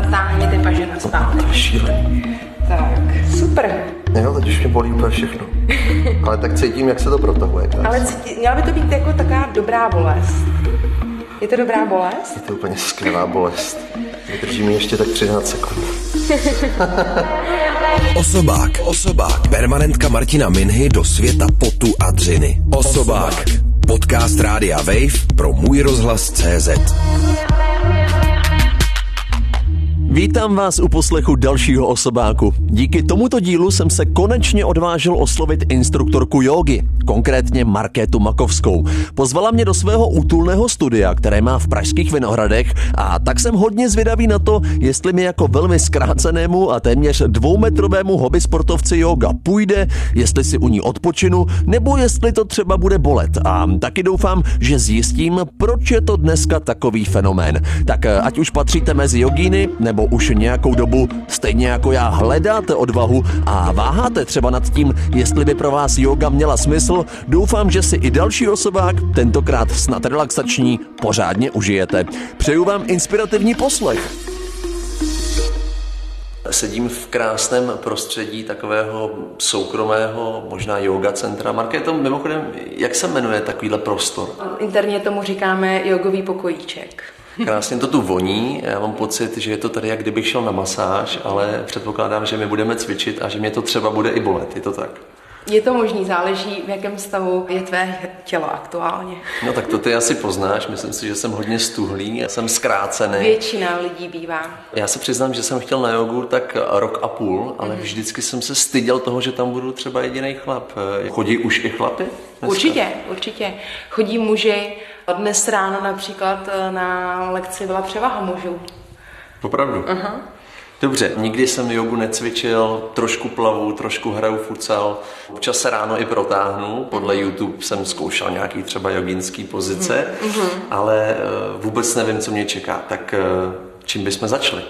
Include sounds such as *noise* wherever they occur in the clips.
natáhni ty paže na zpátky. To je šílený. Tak, super. Jo, teď už mě bolí úplně všechno. Ale tak cítím, jak se to protahuje. Ale cítí, měla by to být jako taková dobrá bolest. Je to dobrá bolest? Je to úplně skvělá bolest. Vydrží mi ještě tak 13 sekund. *laughs* Osobák, osobák, permanentka Martina Minhy do světa potu a dřiny. Osobák, podcast Rádia Wave pro můj rozhlas CZ. Vítám vás u poslechu dalšího osobáku. Díky tomuto dílu jsem se konečně odvážil oslovit instruktorku jógy, konkrétně Markétu Makovskou. Pozvala mě do svého útulného studia, které má v Pražských Vinohradech a tak jsem hodně zvědavý na to, jestli mi jako velmi zkrácenému a téměř dvoumetrovému hobby sportovci yoga půjde, jestli si u ní odpočinu, nebo jestli to třeba bude bolet. A taky doufám, že zjistím, proč je to dneska takový fenomén. Tak ať už patříte mezi jogíny, nebo už nějakou dobu, stejně jako já, hledáte odvahu a váháte třeba nad tím, jestli by pro vás yoga měla smysl, doufám, že si i další osobák, tentokrát snad relaxační, pořádně užijete. Přeju vám inspirativní poslech. Sedím v krásném prostředí takového soukromého, možná yoga centra. Markéto, mimochodem, jak se jmenuje takovýhle prostor? Interně tomu říkáme jogový pokojíček. Krásně to tu voní, já mám pocit, že je to tady, jak kdybych šel na masáž, ale předpokládám, že my budeme cvičit a že mě to třeba bude i bolet, je to tak? Je to možný, záleží, v jakém stavu je tvé tělo aktuálně. No tak to ty asi poznáš, myslím si, že jsem hodně stuhlý, já jsem zkrácený. Většina lidí bývá. Já se přiznám, že jsem chtěl na jogu tak rok a půl, ale mm. vždycky jsem se styděl toho, že tam budu třeba jediný chlap. Chodí už i chlapy? Dneska? Určitě, určitě. Chodí muži, dnes ráno například eh, na lekci byla převaha mužů. Opravdu? Uh-huh. Dobře, nikdy jsem jogu necvičil, trošku plavu, trošku hraju futsal, občas se ráno i protáhnu, podle YouTube jsem zkoušel nějaký třeba jogínský pozice, mm-hmm. ale eh, vůbec nevím, co mě čeká, tak eh, čím bychom začali?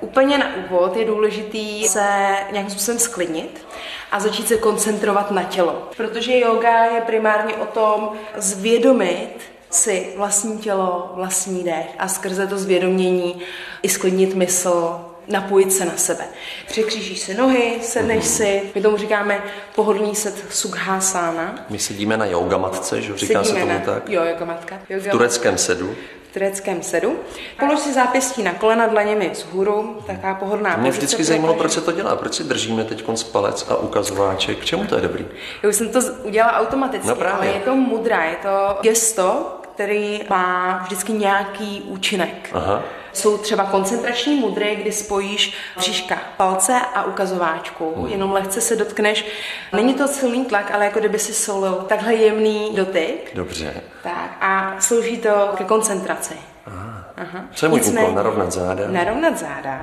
Úplně na úvod je důležitý se nějakým způsobem sklidnit a začít se koncentrovat na tělo. Protože yoga je primárně o tom zvědomit si vlastní tělo, vlastní dech a skrze to zvědomění i sklidnit mysl, napojit se na sebe. Překřížíš si nohy, sedneš si, my tomu říkáme pohodlný set sukhasana. My sedíme na yoga matce, že říká sedíme se tomu na, tak? Jo, yoga matka. Yoga v tureckém sedu. V tureckém sedu. Polož si zápěstí na kolena dlaněmi vzhůru, taká pohodlná Mě vždycky zajímalo, proč se to dělá, proč si držíme teď palec a ukazováček, k čemu to je dobrý? Já už jsem to udělala automaticky, no právě. ale je to mudra, je to gesto, který má vždycky nějaký účinek. Aha. Jsou třeba koncentrační mudry, kdy spojíš bříška palce a ukazováčku. Hmm. Jenom lehce se dotkneš. Není to silný tlak, ale jako kdyby si solil takhle jemný dotyk. Dobře. Tak a slouží to ke koncentraci. Aha. Aha. Co je můj úkol? Narovnat záda? Narovnat záda.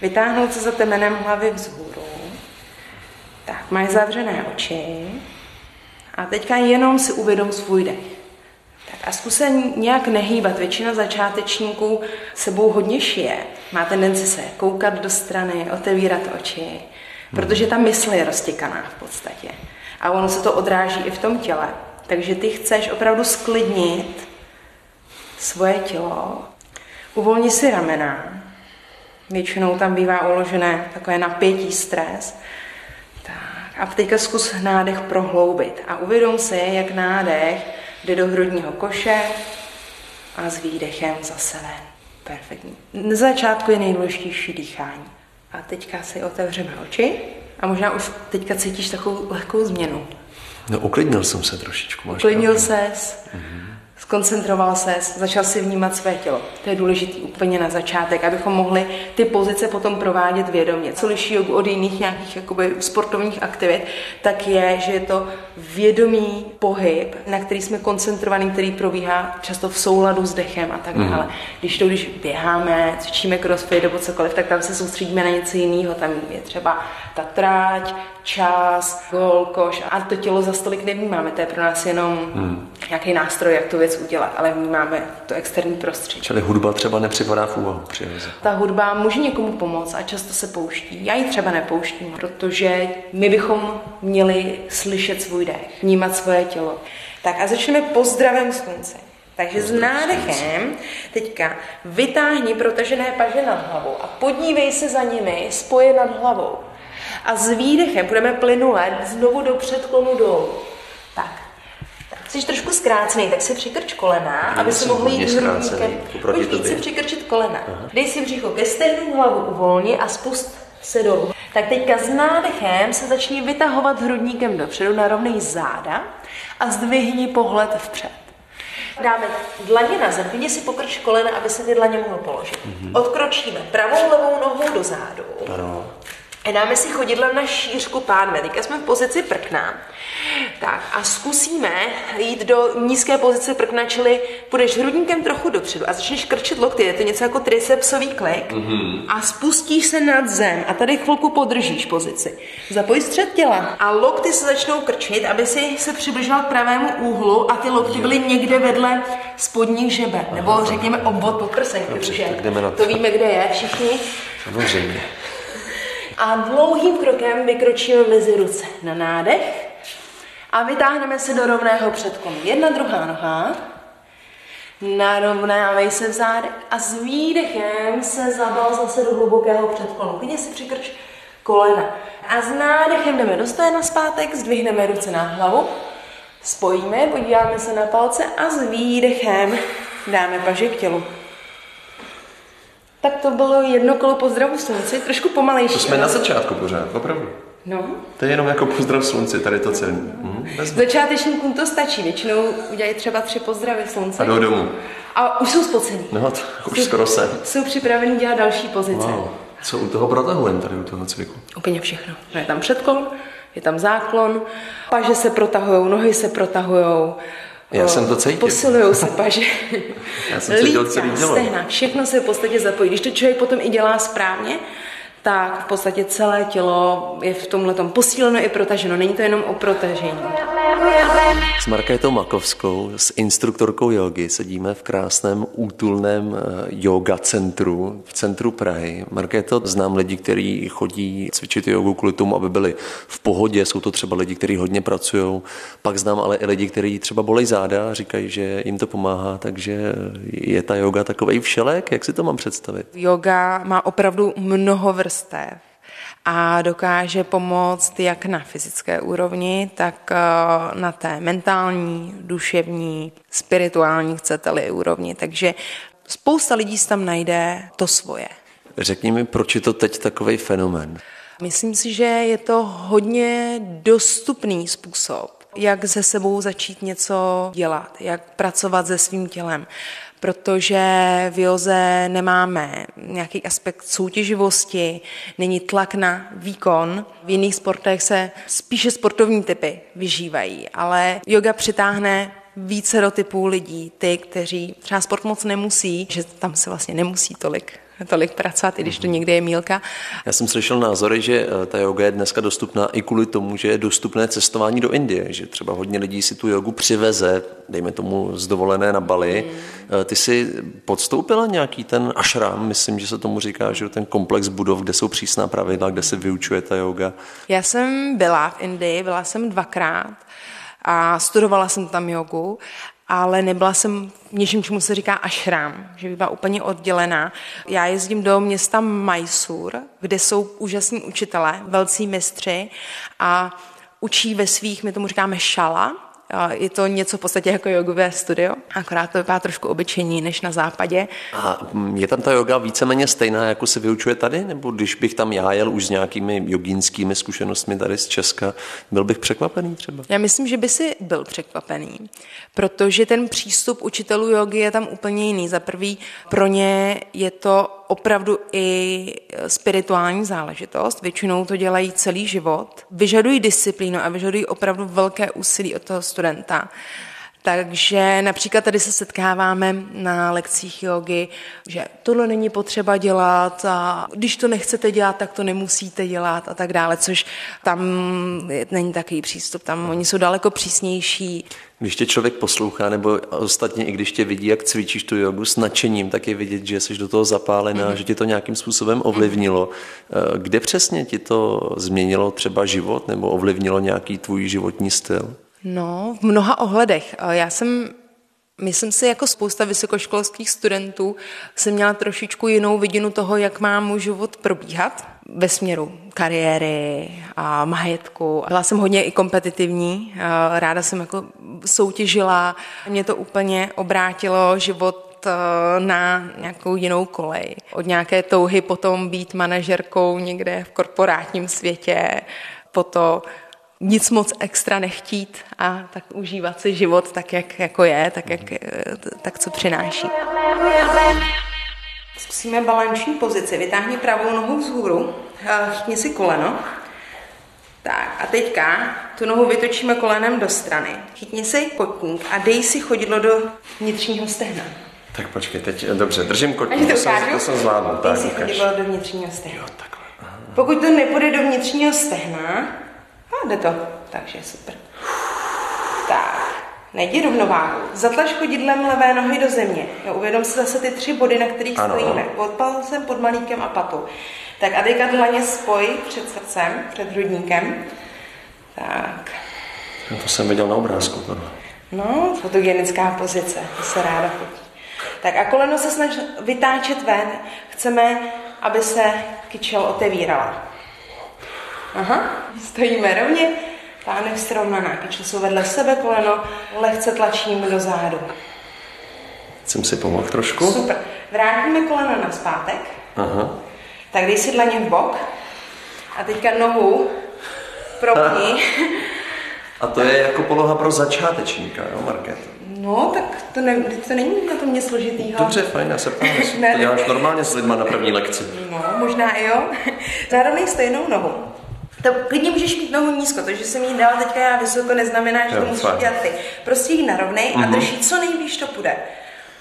Vytáhnout se za temenem hlavy vzhůru. Tak, máš zavřené oči. A teďka jenom si uvědom svůj dech. A zkus se nějak nehýbat. Většina začátečníků sebou hodně šije. Má tendenci se koukat do strany, otevírat oči, protože ta mysl je roztěkaná v podstatě. A ono se to odráží i v tom těle. Takže ty chceš opravdu sklidnit svoje tělo. Uvolni si ramena. Většinou tam bývá uložené takové napětí, stres. Tak. A teďka zkus nádech prohloubit. A uvědom si, jak nádech jde do hrudního koše a s výdechem zase ven. Perfektní. Na začátku je nejdůležitější dýchání. A teďka si otevřeme oči a možná už teďka cítíš takovou lehkou změnu. No uklidnil jsem se trošičku. Uklidnil ses. Mm-hmm skoncentroval se, začal si vnímat své tělo. To je důležité úplně na začátek, abychom mohli ty pozice potom provádět vědomě. Co liší jogu od jiných nějakých jakoby, sportovních aktivit, tak je, že je to vědomý pohyb, na který jsme koncentrovaný, který probíhá často v souladu s dechem a tak mhm. dále. Mm. Když to, když běháme, cvičíme crossfit nebo cokoliv, tak tam se soustředíme na něco jiného. Tam je třeba ta tráť, čas, gol, koš a to tělo za stolik nevnímáme. To je pro nás jenom mm. nějaký nástroj, jak tu věc udělat, ale vnímáme to externí prostředí. Čili hudba třeba nepřipadá v úvahu při Ta hudba může někomu pomoct a často se pouští. Já ji třeba nepouštím, protože my bychom měli slyšet svůj dech, vnímat svoje tělo. Tak a začneme pozdravem slunce. Takže s nádechem teďka vytáhni protažené paže nad hlavou a podívej se za nimi spoje nad hlavou. A s výdechem budeme plynule znovu do předklonu dolů. Jsi trošku zkrácený, tak si přikrč kolena, aby si jsem mohl jít hrudníkem. Pojď víc si přikrčit kolena. Dej si břicho ke stehnu, hlavu uvolni a spust se dolů. Tak teďka s nádechem se začni vytahovat hrudníkem dopředu, narovnej záda a zdvihni pohled vpřed. Dáme dlaně na zem, klidně si pokrč kolena, aby se ty dlaně mohl položit. Odkročíme pravou levou nohou do zádu. Ano. A dáme si chodidlem na šířku pánve. Teďka jsme v pozici prkna. Tak a zkusíme jít do nízké pozice prkna, čili půjdeš hrudníkem trochu dopředu a začneš krčit lokty. Je to něco jako tricepsový klik. Mm-hmm. A spustíš se nad zem a tady chvilku podržíš pozici. Zapoj střed těla a lokty se začnou krčit, aby si se přibližoval k pravému úhlu a ty lokty byly někde vedle spodních žeber. Nebo řekněme obvod podprsenky, protože to. víme, kde je všichni. Samozřejmě. A dlouhým krokem vykročíme mezi ruce na nádech a vytáhneme se do rovného předklonu. Jedna, druhá noha. Narovnávej se v zádech a s výdechem se zabal zase do hlubokého předklonu. Klidně si přikrč kolena. A s nádechem jdeme do stojena zpátek, zdvihneme ruce na hlavu, spojíme, podíváme se na palce a s výdechem dáme paži k tělu. Tak to bylo jedno kolo pozdravu slunci, trošku pomalejší. To jsme na začátku pořád, opravdu. No, To je jenom jako pozdrav slunci, tady to celé. Mhm, začátečníkům to stačí, většinou udělají třeba tři pozdravy slunce. A jdou domů. A už jsou spocení. No, to už skoro jsem. Jsou připraveni dělat další pozice. Wow. Co u toho protahujeme tady u toho cviku? Úplně všechno. Je tam předklon, je tam záklon, paže se protahují, nohy se protahují. Já jsem to cítil. Posilují se paže. *laughs* Já jsem cítil celý tělo. stehna, všechno se v podstatě zapojí. Když to člověk potom i dělá správně, tak v podstatě celé tělo je v tomhle posíleno i protaženo. Není to jenom o protažení. S Markétou Makovskou, s instruktorkou jogy, sedíme v krásném útulném eh, yoga centru v centru Prahy. Markéto, znám lidi, kteří chodí cvičit jogu kvůli tomu, aby byli v pohodě. Jsou to třeba lidi, kteří hodně pracují. Pak znám ale i lidi, kteří třeba bolej záda a říkají, že jim to pomáhá, takže je ta yoga takový všelek. Jak si to mám představit? Yoga má opravdu mnoho vrstev a dokáže pomoct jak na fyzické úrovni, tak eh, na té mentální, duševní, spirituální, chcete-li, úrovni. Takže spousta lidí tam najde to svoje. Řekni mi, proč je to teď takový fenomén? Myslím si, že je to hodně dostupný způsob, jak se sebou začít něco dělat, jak pracovat se svým tělem. Protože v joze nemáme nějaký aspekt soutěživosti, není tlak na výkon. V jiných sportech se spíše sportovní typy vyžívají, ale yoga přitáhne více do typů lidí, ty, kteří třeba sport moc nemusí, že tam se vlastně nemusí tolik tolik pracovat, i když to někde je mílka. Já jsem slyšel názory, že eh, ta yoga je dneska dostupná i kvůli tomu, že je dostupné cestování do Indie, že třeba hodně lidí si tu jogu přiveze, dejme tomu z dovolené na Bali. Mm. Ty jsi podstoupila nějaký ten ashram, myslím, že se tomu říká, že ten komplex budov, kde jsou přísná pravidla, kde se vyučuje ta yoga. Já jsem byla v Indii, byla jsem dvakrát a studovala jsem tam jogu ale nebyla jsem v něčem, čemu se říká ashram, že by byla úplně oddělená. Já jezdím do města Mysore, kde jsou úžasní učitelé, velcí mistři a učí ve svých, my tomu říkáme šala, je to něco v podstatě jako jogové studio, akorát to vypadá trošku obyčejní než na západě. A mm, je tam ta yoga víceméně stejná, jako se vyučuje tady? Nebo když bych tam já jel už s nějakými jogínskými zkušenostmi tady z Česka, byl bych překvapený třeba? Já myslím, že by si byl překvapený, protože ten přístup učitelů jogy je tam úplně jiný. Za prvý, pro ně je to opravdu i spirituální záležitost. Většinou to dělají celý život. Vyžadují disciplínu a vyžadují opravdu velké úsilí od toho studenta. Takže například tady se setkáváme na lekcích jogy, že tohle není potřeba dělat a když to nechcete dělat, tak to nemusíte dělat a tak dále, což tam není takový přístup, tam oni jsou daleko přísnější. Když tě člověk poslouchá, nebo ostatně i když tě vidí, jak cvičíš tu jogu s nadšením, tak je vidět, že jsi do toho zapálená, mm-hmm. že ti to nějakým způsobem ovlivnilo. Kde přesně ti to změnilo třeba život nebo ovlivnilo nějaký tvůj životní styl? No, v mnoha ohledech. Já jsem Myslím si, jako spousta vysokoškolských studentů jsem měla trošičku jinou vidinu toho, jak má můj život probíhat ve směru kariéry a majetku. Byla jsem hodně i kompetitivní, ráda jsem jako soutěžila. Mě to úplně obrátilo život eh, na nějakou jinou kolej. Od nějaké touhy potom být manažerkou někde v korporátním světě, po to nic moc extra nechtít a tak užívat si život tak, jak jako je, tak, jak, eh, tak co přináší. Zkusíme balanční pozici. Vytáhni pravou nohu vzhůru, chytni si koleno. Tak a teďka tu nohu vytočíme kolenem do strany. Chytni si kotník a dej si chodidlo do vnitřního stehna. Tak počkej, teď dobře, držím kotník, to, to, jsem, to jsem zvládl. Dej tak, si chodidlo do vnitřního stehna. Jo, takhle. Aha. Pokud to nepůjde do vnitřního stehna, a jde to, takže super. Tak, najdi rovnováhu. Zatlač chodidlem levé nohy do země. Jo, uvědom si zase ty tři body, na kterých ano. stojíme. Pod palcem, pod malíkem a patou. Tak a teďka dlaně spoj před srdcem, před hrudníkem. Tak. Já to jsem viděl na obrázku. Tohle. No, fotogenická pozice, to se ráda chodí. Tak a koleno se snaž vytáčet ven. Chceme, aby se kyčel otevírala. Aha, stojíme rovně, pánev srovnaná, kyčel jsou vedle sebe, koleno lehce tlačíme do zádu. Jsem si pomohl trošku. Super. Vrátíme koleno na zpátek. Aha. Tak dej si dlaně v bok a teďka nohu propni. *laughs* A to je jako poloha pro začátečníka, jo, Market? No, tak to, ne, to není na to mě složitýho. Dobře, fajn, já se ptám, *laughs* ne, to děláš normálně s lidma na první lekci. No, možná i jo. Zároveň stejnou nohu. To klidně můžeš mít nohu nízko, to, že jsem jí dala teďka já vysoko, neznamená, že to musíš dělat ty. Prostě ji narovnej a mhm. drží co nejvíš to půjde.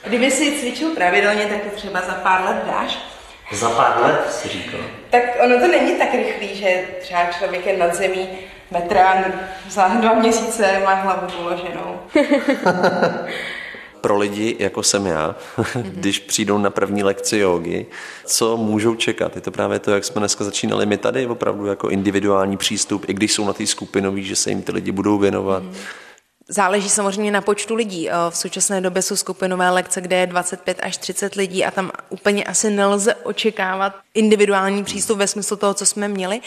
Kdyby si cvičil pravidelně, tak to třeba za pár let dáš. Za pár let si říkal. Tak ono to není tak rychlý, že třeba člověk je nad zemí metra za dva měsíce má hlavu položenou. *laughs* Pro lidi, jako jsem já, *laughs* když přijdou na první lekci jogy, co můžou čekat? Je to právě to, jak jsme dneska začínali my tady, opravdu jako individuální přístup, i když jsou na té skupinový, že se jim ty lidi budou věnovat. Mm Záleží samozřejmě na počtu lidí. Eh, v současné době jsou skupinové lekce, kde je 25 až 30 lidí a tam úplně asi nelze očekávat individuální přístup ve smyslu toho, co jsme měli.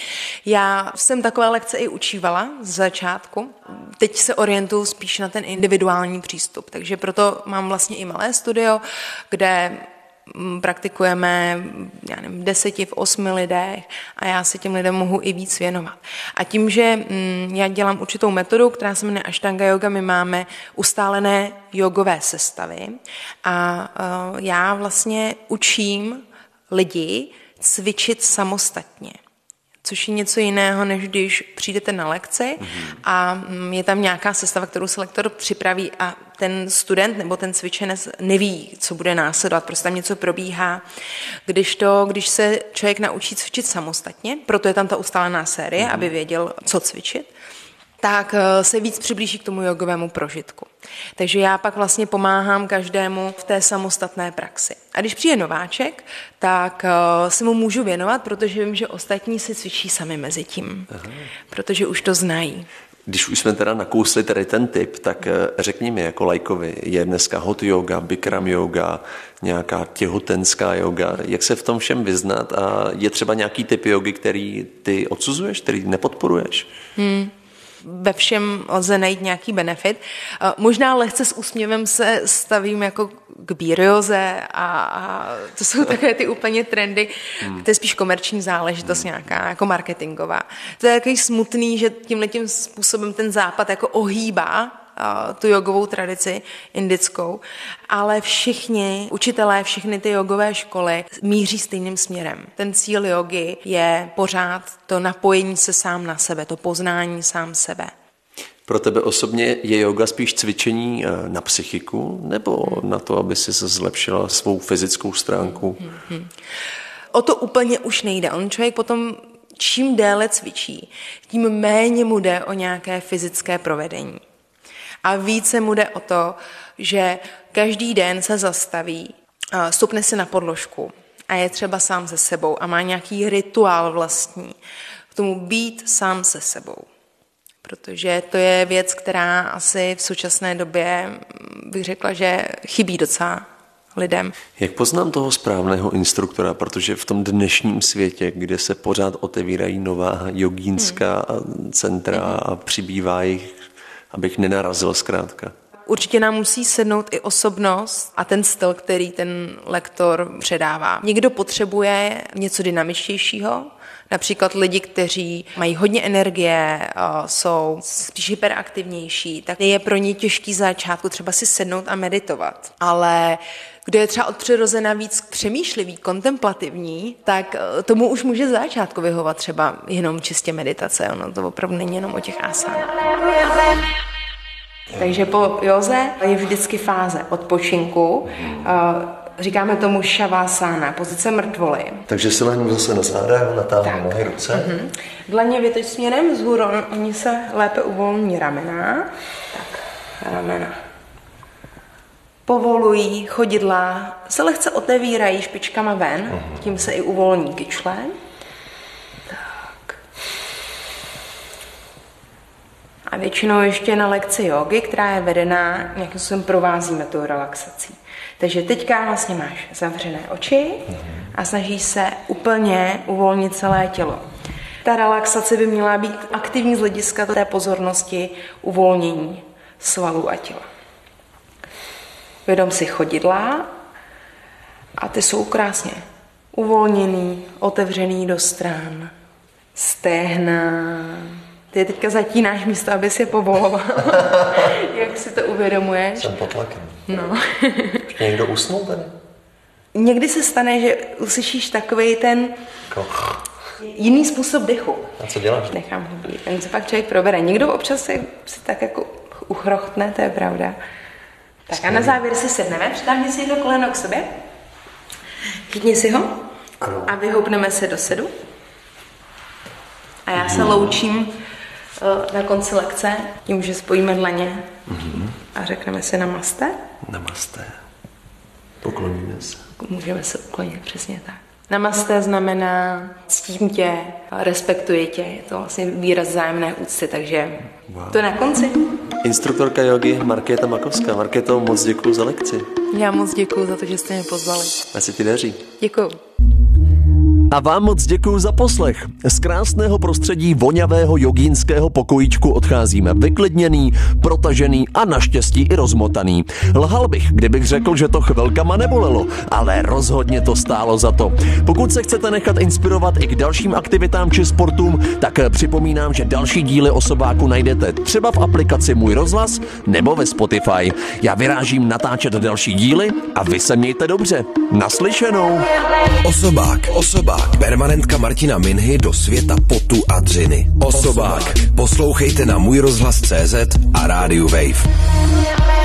Já jsem takové lekce i učívala z začátku. Teď se orientuju spíš na ten individuální přístup, takže proto mám vlastně i malé studio, kde praktikujeme já nevím, deseti, v osmi lidech a já se těm lidem mohu i víc věnovat. A tím, že já dělám určitou metodu, která se jmenuje Ashtanga yoga, my máme ustálené jogové sestavy a uh, já vlastně učím lidi cvičit samostatně což je něco jiného, než když přijdete na lekci mm-hmm. a mm, je tam nějaká sestava, kterou se lektor připraví a ten student nebo ten cvičenec neví, co bude následovat, prostě tam něco probíhá. Když to, když se člověk naučí cvičit samostatně, proto je tam ta ustálená série, mm-hmm. aby věděl, co cvičit, tak eh, se víc přiblíží k tomu jogovému prožitku. Takže já pak vlastně pomáhám každému v té samostatné praxi. A když přijde nováček, tak eh, se mu můžu věnovat, protože vím, že ostatní si cvičí sami mezi tím, Aha. protože už to znají. Když už jsme teda nakousli tady ten typ, tak eh, řekni mi jako lajkovi, je dneska hot yoga, bikram yoga, nějaká těhotenská yoga, jak se v tom všem vyznat a je třeba nějaký typ jogy, který ty odsuzuješ, který nepodporuješ? Hmm ve všem lze najít nějaký benefit. Možná lehce s úsměvem se stavím jako k bírioze a, a to jsou takové ty úplně trendy, hmm. to je spíš komerční záležitost hmm. nějaká, jako marketingová. To je takový smutný, že tímhle tím způsobem ten západ jako ohýbá tu jogovou tradici indickou, ale všichni učitelé, všechny ty jogové školy míří stejným směrem. Ten cíl jogy je pořád to napojení se sám na sebe, to poznání sám sebe. Pro tebe osobně je yoga spíš cvičení eh, na psychiku nebo na to, aby si se zlepšila svou fyzickou stránku? Hmm, hmm. O to úplně už nejde. On člověk potom čím déle cvičí, tím méně mu jde o nějaké fyzické provedení. A více mu jde o to, že každý den se zastaví, stupne si na podložku a je třeba sám se sebou a má nějaký rituál vlastní k tomu být sám se sebou. protože to je věc, která asi v současné době bych řekla, že chybí docela lidem. Jak poznám toho správného instruktora, protože v tom dnešním světě, kde se pořád otevírají nová jogínská hmm. centra hmm. a přibývá jich, abych nenarazil zkrátka. Určitě nám musí sednout i osobnost a ten styl, který ten lektor předává. Někdo potřebuje něco dynamičtějšího, Například lidi, kteří mají hodně energie, jsou spíš hyperaktivnější, tak je pro ně těžký začátku třeba si sednout a meditovat. Ale kdo je třeba od přirozena víc přemýšlivý, kontemplativní, tak e, tomu už může začátku vyhovat třeba jenom čistě meditace. Ono to opravdu není jenom o těch asánách. Takže po joze je vždycky fáze odpočinku. E, říkáme tomu šavásána, pozice mrtvoly. Takže si lehnu zase na záda, natáhnu nohy, ruce. Uh-huh. Dlaně vytoč směrem vzhůru, oni se lépe uvolní ramena. Tak, ramena. Povolují chodidla, se lehce otevírají špičkama ven, uh-huh. tím se i uvolní kyčle. Tak. A většinou ještě na lekci jogy, která je vedená, nějakým způsobem provázíme tou relaxací. Takže teďka vlastně máš zavřené oči a snažíš se úplně uvolnit celé tělo. Ta relaxace by měla být aktivní z hlediska té pozornosti uvolnění svalů a těla. Vědom si chodidla a ty jsou krásně uvolněný, otevřený do stran, stehna. Ty teďka zatínáš místo, aby si je povoloval. *laughs* Jak si to uvědomuješ? Jsem pod tlakem. No. Ještě někdo usnul tady? Někdy se stane, že uslyšíš takový ten Jako, jiný způsob dechu. a co děláš? Nechám ho být. Ten se pak člověk probere. Někdo občas si, si tak jako uchrochtne, to je pravda. Tak a na závěr si sedneme, přitáhni si jedno koleno k sobě, chytni si ho Ano. a vyhoupneme se do sedu. A já se loučím na konci lekce tím, že spojíme dlaně a řekneme si namaste. Namaste. Pokloníme se. Můžeme se uklonit, přesně tak. Namaste znamená ctím tě, respektuji tě, je to vlastně výraz zájemné úcty, takže Wow. to je na konci. Instruktorka jogy Markéta Makovská. Markéto, moc děkuji za lekci. Já moc děkuji za to, že jste mě pozvali. Ať se ti daří. Děkuji. A vám moc děkuji za poslech. Z krásného prostředí vonavého jogínského pokojíčku odcházíme vyklidněný, protažený a naštěstí i rozmotaný. Lhal bych, kdybych řekl, že to chvilkama nebolelo, ale rozhodně to stálo za to. Pokud se chcete nechat inspirovat i k dalším aktivitám či sportům, tak připomínám, že další díly osobáku najdete třeba v aplikaci Můj rozhlas nebo ve Spotify. Já vyrážím natáčet další díly a vy se mějte dobře. Naslyšenou. Osobák. Osobák. Permanentka Martina Minhy do světa potu a dřiny. Osobák. Poslouchejte na můj rozhlas CZ a rádiu Wave.